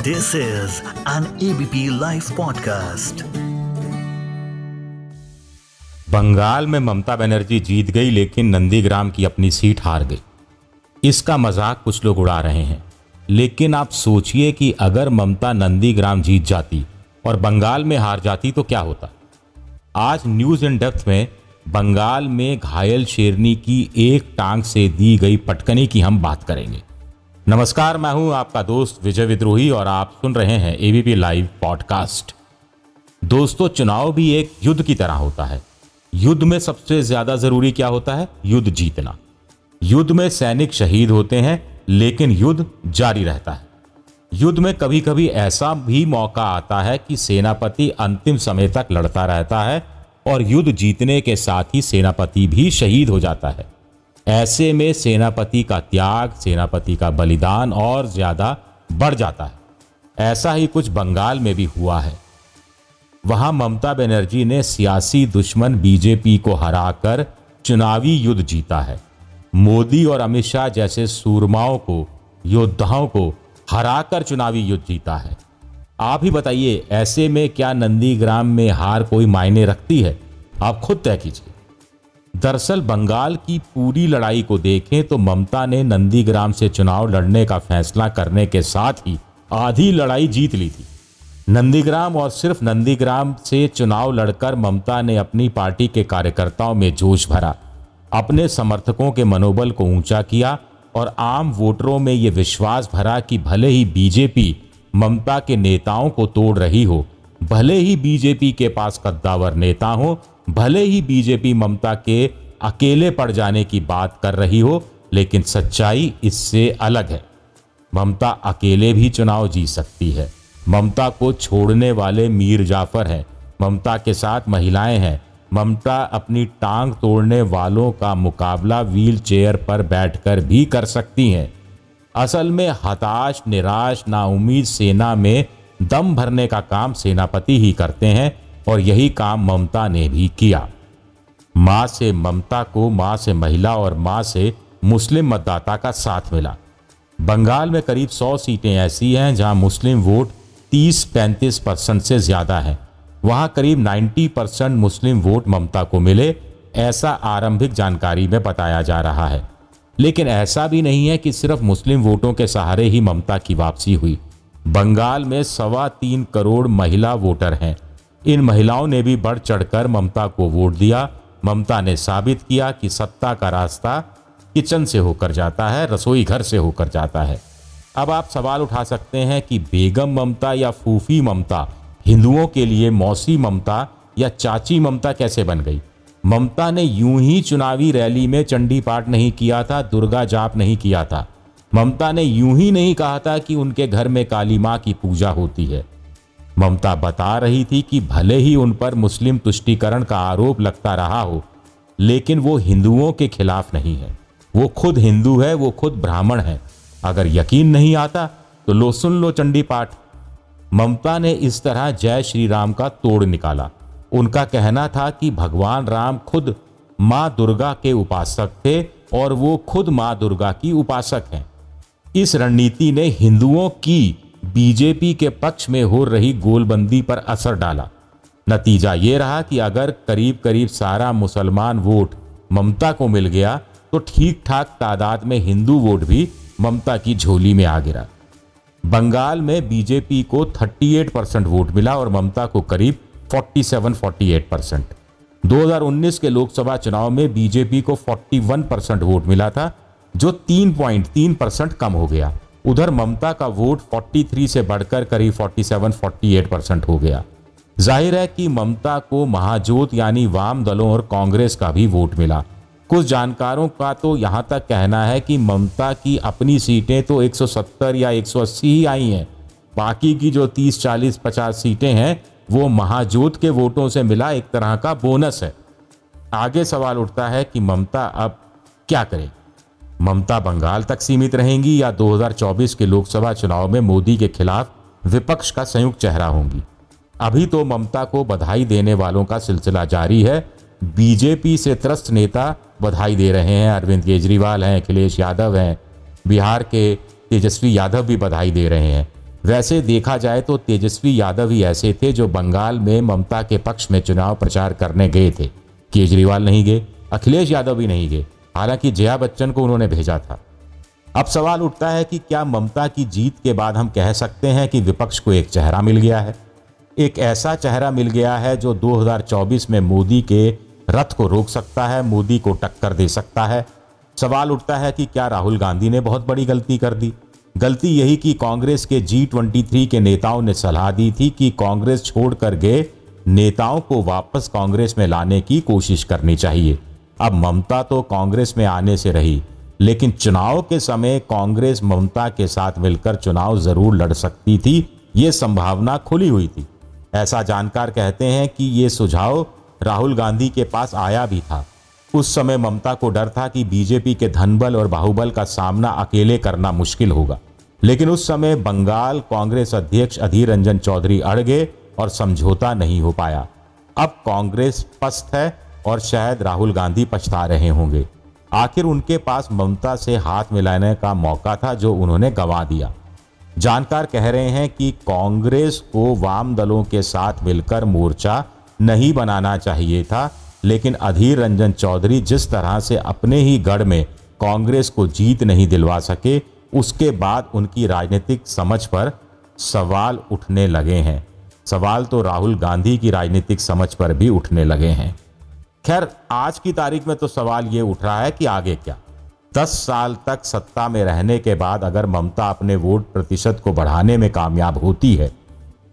This is an ABP Life podcast. Bengal में ममता बनर्जी जीत गई, लेकिन नंदीग्राम की अपनी सीट हार गई। इसका मज़ाक कुछ लोग उड़ा रहे हैं। लेकिन आप सोचिए कि अगर ममता नंदीग्राम जीत जाती और बंगाल में हार जाती तो क्या होता? आज न्यूज़ इन डेप्थ में बंगाल में घायल शेरनी की एक टांग से दी गई पटकनी की हम बात करेंगे। नमस्कार, मैं हूँ आपका दोस्त विजय विद्रोही और आप सुन रहे हैं एबीपी लाइव पॉडकास्ट दोस्तों, चुनाव भी एक युद्ध की तरह होता है। युद्ध में सबसे ज़्यादा ज़रूरी क्या होता है? युद्ध जीतना। युद्ध में सैनिक शहीद होते हैं, लेकिन युद्ध जारी रहता है। युद्ध में कभी कभी ऐसा भी मौका आता है कि सेनापति अंतिम समय तक लड़ता रहता है और युद्ध जीतने के साथ ही सेनापति भी शहीद हो जाता है। ऐसे में सेनापति का त्याग, सेनापति का बलिदान और ज़्यादा बढ़ जाता है। ऐसा ही कुछ बंगाल में भी हुआ है। वहाँ ममता बनर्जी ने सियासी दुश्मन बीजेपी को हराकर चुनावी युद्ध जीता है। मोदी और अमित शाह जैसे सूरमाओं को, योद्धाओं को हराकर चुनावी युद्ध जीता है। आप ही बताइए, ऐसे में क्या नंदीग्राम में हार कोई मायने रखती है? आप खुद तय कीजिए। दरअसल बंगाल की पूरी लड़ाई को देखें तो ममता ने नंदीग्राम से चुनाव लड़ने का फैसला करने के साथ ही आधी लड़ाई जीत ली थी। नंदीग्राम और सिर्फ़ नंदीग्राम से चुनाव लड़कर ममता ने अपनी पार्टी के कार्यकर्ताओं में जोश भरा, अपने समर्थकों के मनोबल को ऊँचा किया और आम वोटरों में ये विश्वास भरा कि भले ही बीजेपी ममता के नेताओं को तोड़ रही हो, भले ही बीजेपी के पास कद्दावर नेता हो भले ही बीजेपी ममता के अकेले पड़ जाने की बात कर रही हो, लेकिन सच्चाई इससे अलग है। ममता अकेले भी चुनाव जीत सकती है। ममता को छोड़ने वाले मीर जाफ़र हैं। ममता के साथ महिलाएँ हैं। ममता अपनी टांग तोड़ने वालों का मुकाबला व्हील चेयर पर बैठकर भी कर सकती हैं। असल में हताश, निराश नाउमीद सेना में दम भरने का काम सेनापति ही करते हैं। और यही काम ममता ने भी किया। माँ से ममता को माँ से महिला और माँ से मुस्लिम मतदाता का साथ मिला। बंगाल में करीब 100 सीटें ऐसी हैं जहाँ मुस्लिम वोट 30-35 परसेंट से ज़्यादा है। वहाँ करीब 90 परसेंट मुस्लिम वोट ममता को मिले, ऐसा आरंभिक जानकारी में बताया जा रहा है। लेकिन ऐसा भी नहीं है कि सिर्फ़ मुस्लिम वोटों के सहारे ही ममता की वापसी हुई। बंगाल में सवा तीन करोड़ महिला वोटर हैं। इन महिलाओं ने भी बढ़ चढ़कर ममता को वोट दिया। ममता ने साबित किया कि सत्ता का रास्ता किचन से होकर जाता है, रसोई घर से होकर जाता है। अब आप सवाल उठा सकते हैं कि बेगम ममता या फूफी ममता हिंदुओं के लिए मौसी ममता या चाची ममता कैसे बन गई? ममता ने यूँ ही चुनावी रैली में चंडी पाठ नहीं किया था, दुर्गा जाप नहीं किया था। ममता ने यूँ ही नहीं कहा था कि उनके घर में काली माँ की पूजा होती है। ममता बता रही थी कि भले ही उन पर मुस्लिम तुष्टिकरण का आरोप लगता रहा हो, लेकिन वो हिंदुओं के खिलाफ नहीं है। वो खुद हिंदू है, वो खुद ब्राह्मण है। अगर यकीन नहीं आता तो लो सुन लो चंडी पाठ। ममता ने इस तरह जय श्री राम का तोड़ निकाला। उनका कहना था कि भगवान राम खुद माँ दुर्गा के उपासक थे और वो खुद माँ दुर्गा की उपासक हैं। इस रणनीति ने हिंदुओं की बीजेपी के पक्ष में हो रही गोलबंदी पर असर डाला। नतीजा ये रहा कि अगर करीब करीब सारा मुसलमान वोट ममता को मिल गया तो ठीक ठाक तादाद में हिंदू वोट भी ममता की झोली में आ गिरा। बंगाल में बीजेपी को 38 परसेंट वोट मिला और ममता को करीब 47-48 परसेंट। 2019 के लोकसभा चुनाव में बीजेपी को 41 परसेंट वोट मिला था, जो 3.3 परसेंट कम हो गया। उधर ममता का वोट 43 से बढ़कर करीब 47-48 परसेंट हो गया। ज़ाहिर है कि ममता को महाजोत यानी वाम दलों और कांग्रेस का भी वोट मिला। कुछ जानकारों का तो यहाँ तक कहना है कि ममता की अपनी सीटें तो 170 या 180 ही आई हैं। बाकी की जो 30 40 50 सीटें हैं, वो महाजोत के वोटों से मिला, एक तरह का बोनस है। आगे सवाल उठता है कि ममता अब क्या करेगी ममता बंगाल तक सीमित रहेंगी या 2024 के लोकसभा चुनाव में मोदी के खिलाफ विपक्ष का संयुक्त चेहरा होंगी? अभी तो ममता को बधाई देने वालों का सिलसिला जारी है। बीजेपी से त्रस्त नेता बधाई दे रहे हैं। अरविंद केजरीवाल हैं, अखिलेश यादव हैं। बिहार के तेजस्वी यादव भी बधाई दे रहे हैं। वैसे देखा जाए तो तेजस्वी यादव ही ऐसे थे जो बंगाल में ममता के पक्ष में चुनाव प्रचार करने गए थे। केजरीवाल नहीं गए, अखिलेश यादव भी नहीं गए। हालाँकि जया बच्चन को उन्होंने भेजा था। अब सवाल उठता है कि क्या ममता की जीत के बाद हम कह सकते हैं कि विपक्ष को एक चेहरा मिल गया है? एक ऐसा चेहरा मिल गया है जो 2024 में मोदी के रथ को रोक सकता है, मोदी को टक्कर दे सकता है। सवाल उठता है कि क्या राहुल गांधी ने बहुत बड़ी गलती कर दी? गलती यही कि कांग्रेस के जी ट्वेंटी के नेताओं ने सलाह दी थी कि कांग्रेस छोड़कर गए नेताओं को वापस कांग्रेस में लाने की कोशिश करनी चाहिए। अब ममता तो कांग्रेस में आने से रही, लेकिन चुनाव के समय कांग्रेस ममता के साथ मिलकर चुनाव ज़रूर लड़ सकती थी, ये संभावना खुली हुई थी। ऐसा जानकार कहते हैं कि ये सुझाव राहुल गांधी के पास आया भी था। उस समय ममता को डर था कि बीजेपी के धनबल और बाहुबल का सामना अकेले करना मुश्किल होगा। लेकिन उस समय बंगाल कांग्रेस अध्यक्ष अधीर रंजन चौधरी अड़ गए और समझौता नहीं हो पाया। अब कांग्रेस पस्त है और शायद राहुल गांधी पछता रहे होंगे। आखिर उनके पास ममता से हाथ मिलाने का मौका था जो उन्होंने गंवा दिया। जानकार कह रहे हैं कि कांग्रेस को वाम दलों के साथ मिलकर मोर्चा नहीं बनाना चाहिए था, लेकिन अधीर रंजन चौधरी जिस तरह से अपने ही गढ़ में कांग्रेस को जीत नहीं दिलवा सके, उसके बाद उनकी राजनीतिक समझ पर सवाल उठने लगे हैं। सवाल तो राहुल गांधी की राजनीतिक समझ पर भी उठने लगे हैं। खैर, आज की तारीख में तो सवाल ये उठ रहा है कि आगे क्या? दस साल तक सत्ता में रहने के बाद अगर ममता अपने वोट प्रतिशत को बढ़ाने में कामयाब होती है,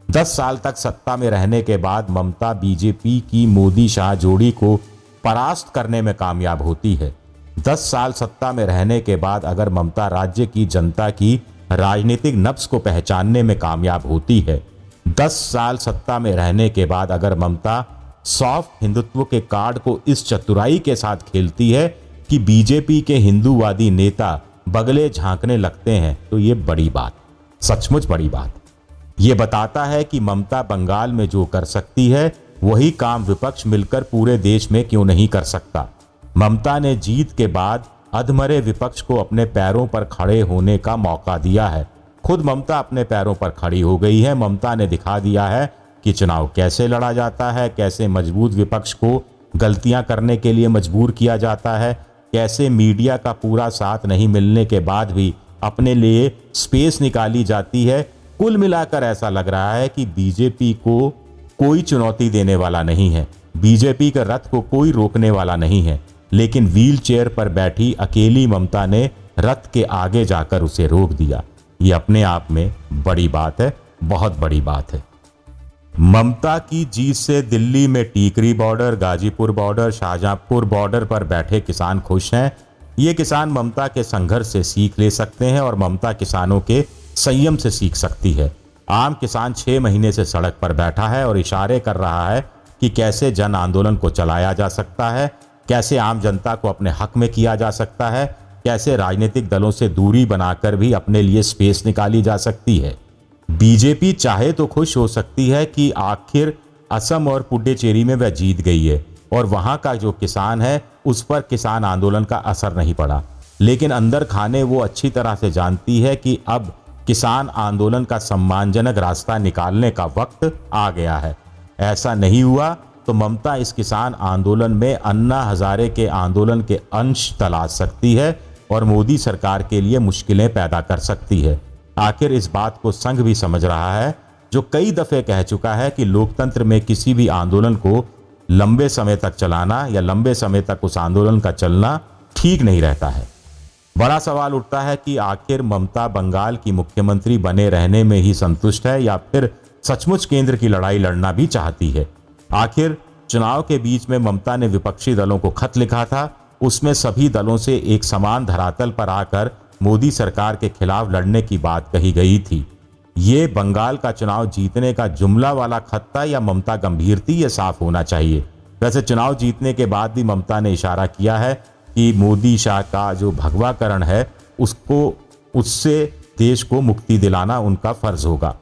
दस साल तक सत्ता में रहने के बाद ममता बीजेपी की मोदी शाह जोड़ी को परास्त करने में कामयाब होती है। दस साल सत्ता में रहने के बाद अगर ममता राज्य की जनता की राजनीतिक नब्स को पहचानने में कामयाब होती है, दस साल सत्ता में रहने के बाद अगर ममता सॉफ्ट हिंदुत्व के कार्ड को इस चतुराई के साथ खेलती है कि बीजेपी के हिंदूवादी नेता बगले झांकने लगते हैं तो ये बड़ी बात, सचमुच बड़ी बात। ये बताता है कि ममता बंगाल में जो कर सकती है, वही काम विपक्ष मिलकर पूरे देश में क्यों नहीं कर सकता। ममता ने जीत के बाद अधमरे विपक्ष को अपने पैरों पर खड़े होने का मौका दिया है। खुद ममता अपने पैरों पर खड़ी हो गई है, ममता ने दिखा दिया है कि चुनाव कैसे लड़ा जाता है, कैसे मज़बूत विपक्ष को गलतियाँ करने के लिए मजबूर किया जाता है, कैसे मीडिया का पूरा साथ नहीं मिलने के बाद भी अपने लिए स्पेस निकाली जाती है। कुल मिलाकर ऐसा लग रहा है कि बीजेपी को कोई चुनौती देने वाला नहीं है। बीजेपी के रथ को कोई रोकने वाला नहीं है। लेकिन व्हील चेयर पर बैठी अकेली ममता ने रथ के आगे जाकर उसे रोक दिया। ये अपने आप में बड़ी बात है, बहुत बड़ी बात है। ममता की जीत से दिल्ली में Tikri border, Ghazipur border, Shahjahanpur border पर बैठे किसान खुश हैं। ये किसान ममता के संघर्ष से सीख ले सकते हैं और ममता किसानों के संयम से सीख सकती है। आम किसान छह महीने से सड़क पर बैठा है और इशारे कर रहा है कि कैसे जन आंदोलन को चलाया जा सकता है, कैसे आम जनता को अपने हक में किया जा सकता है, कैसे राजनीतिक दलों से दूरी बनाकर भी अपने लिए स्पेस निकाली जा सकती है। बीजेपी चाहे तो खुश हो सकती है कि आखिर असम और पुडुचेरी में वह जीत गई है और वहाँ का जो किसान है, उस पर किसान आंदोलन का असर नहीं पड़ा। लेकिन अंदर खाने वो अच्छी तरह से जानती है कि अब किसान आंदोलन का सम्मानजनक रास्ता निकालने का वक्त आ गया है। ऐसा नहीं हुआ तो ममता इस किसान आंदोलन में अन्ना हजारे के आंदोलन के अंश तलाश सकती है और मोदी सरकार के लिए मुश्किलें पैदा कर सकती है। आखिर इस बात को संघ भी समझ रहा है, जो कई दफे कह चुका है कि लोकतंत्र में किसी भी आंदोलन को लंबे समय तक चलाना या लंबे समय तक उस आंदोलन का चलना ठीक नहीं रहता है। बड़ा सवाल उठता है कि आखिर ममता बंगाल की मुख्यमंत्री बने रहने में ही संतुष्ट है या फिर सचमुच केंद्र की लड़ाई लड़ना भी चाहती है? आखिर चुनाव के बीच में ममता ने विपक्षी दलों को खत लिखा था, उसमें सभी दलों से एक समान धरातल पर आकर मोदी सरकार के खिलाफ लड़ने की बात कही गई थी। ये बंगाल का चुनाव जीतने का जुमला वाला खत था या ममता गंभीर थी ये साफ़ होना चाहिए। वैसे चुनाव जीतने के बाद भी ममता ने इशारा किया है कि मोदी शाह का जो भगवाकरण है, उसको, उससे देश को मुक्ति दिलाना उनका फ़र्ज़ होगा।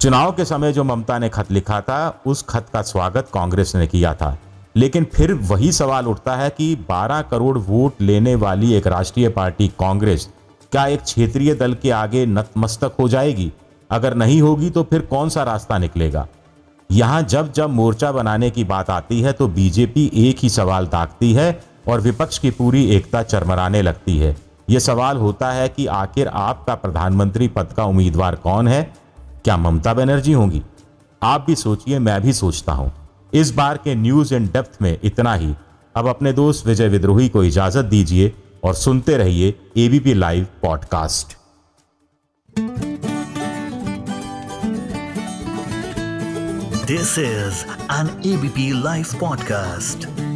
चुनाव के समय जो ममता ने खत लिखा था, उस खत का स्वागत कांग्रेस ने किया था। लेकिन फिर वही सवाल उठता है कि 12 करोड़ वोट लेने वाली एक राष्ट्रीय पार्टी कांग्रेस, क्या एक क्षेत्रीय दल के आगे नतमस्तक हो जाएगी? अगर नहीं होगी तो फिर कौन सा रास्ता निकलेगा? यहाँ जब जब मोर्चा बनाने की बात आती है तो बीजेपी एक ही सवाल ताकती है और विपक्ष की पूरी एकता चरमराने लगती है। ये सवाल होता है कि आखिर आपका प्रधानमंत्री पद का उम्मीदवार कौन है? क्या ममता बनर्जी होंगी? आप भी सोचिए, मैं भी सोचता हूँ। इस बार के न्यूज़ इन डेप्थ में इतना ही अब अपने दोस्त विजय विद्रोही को इजाज़त दीजिए और सुनते रहिए ABP live podcast this is an ABP live podcast.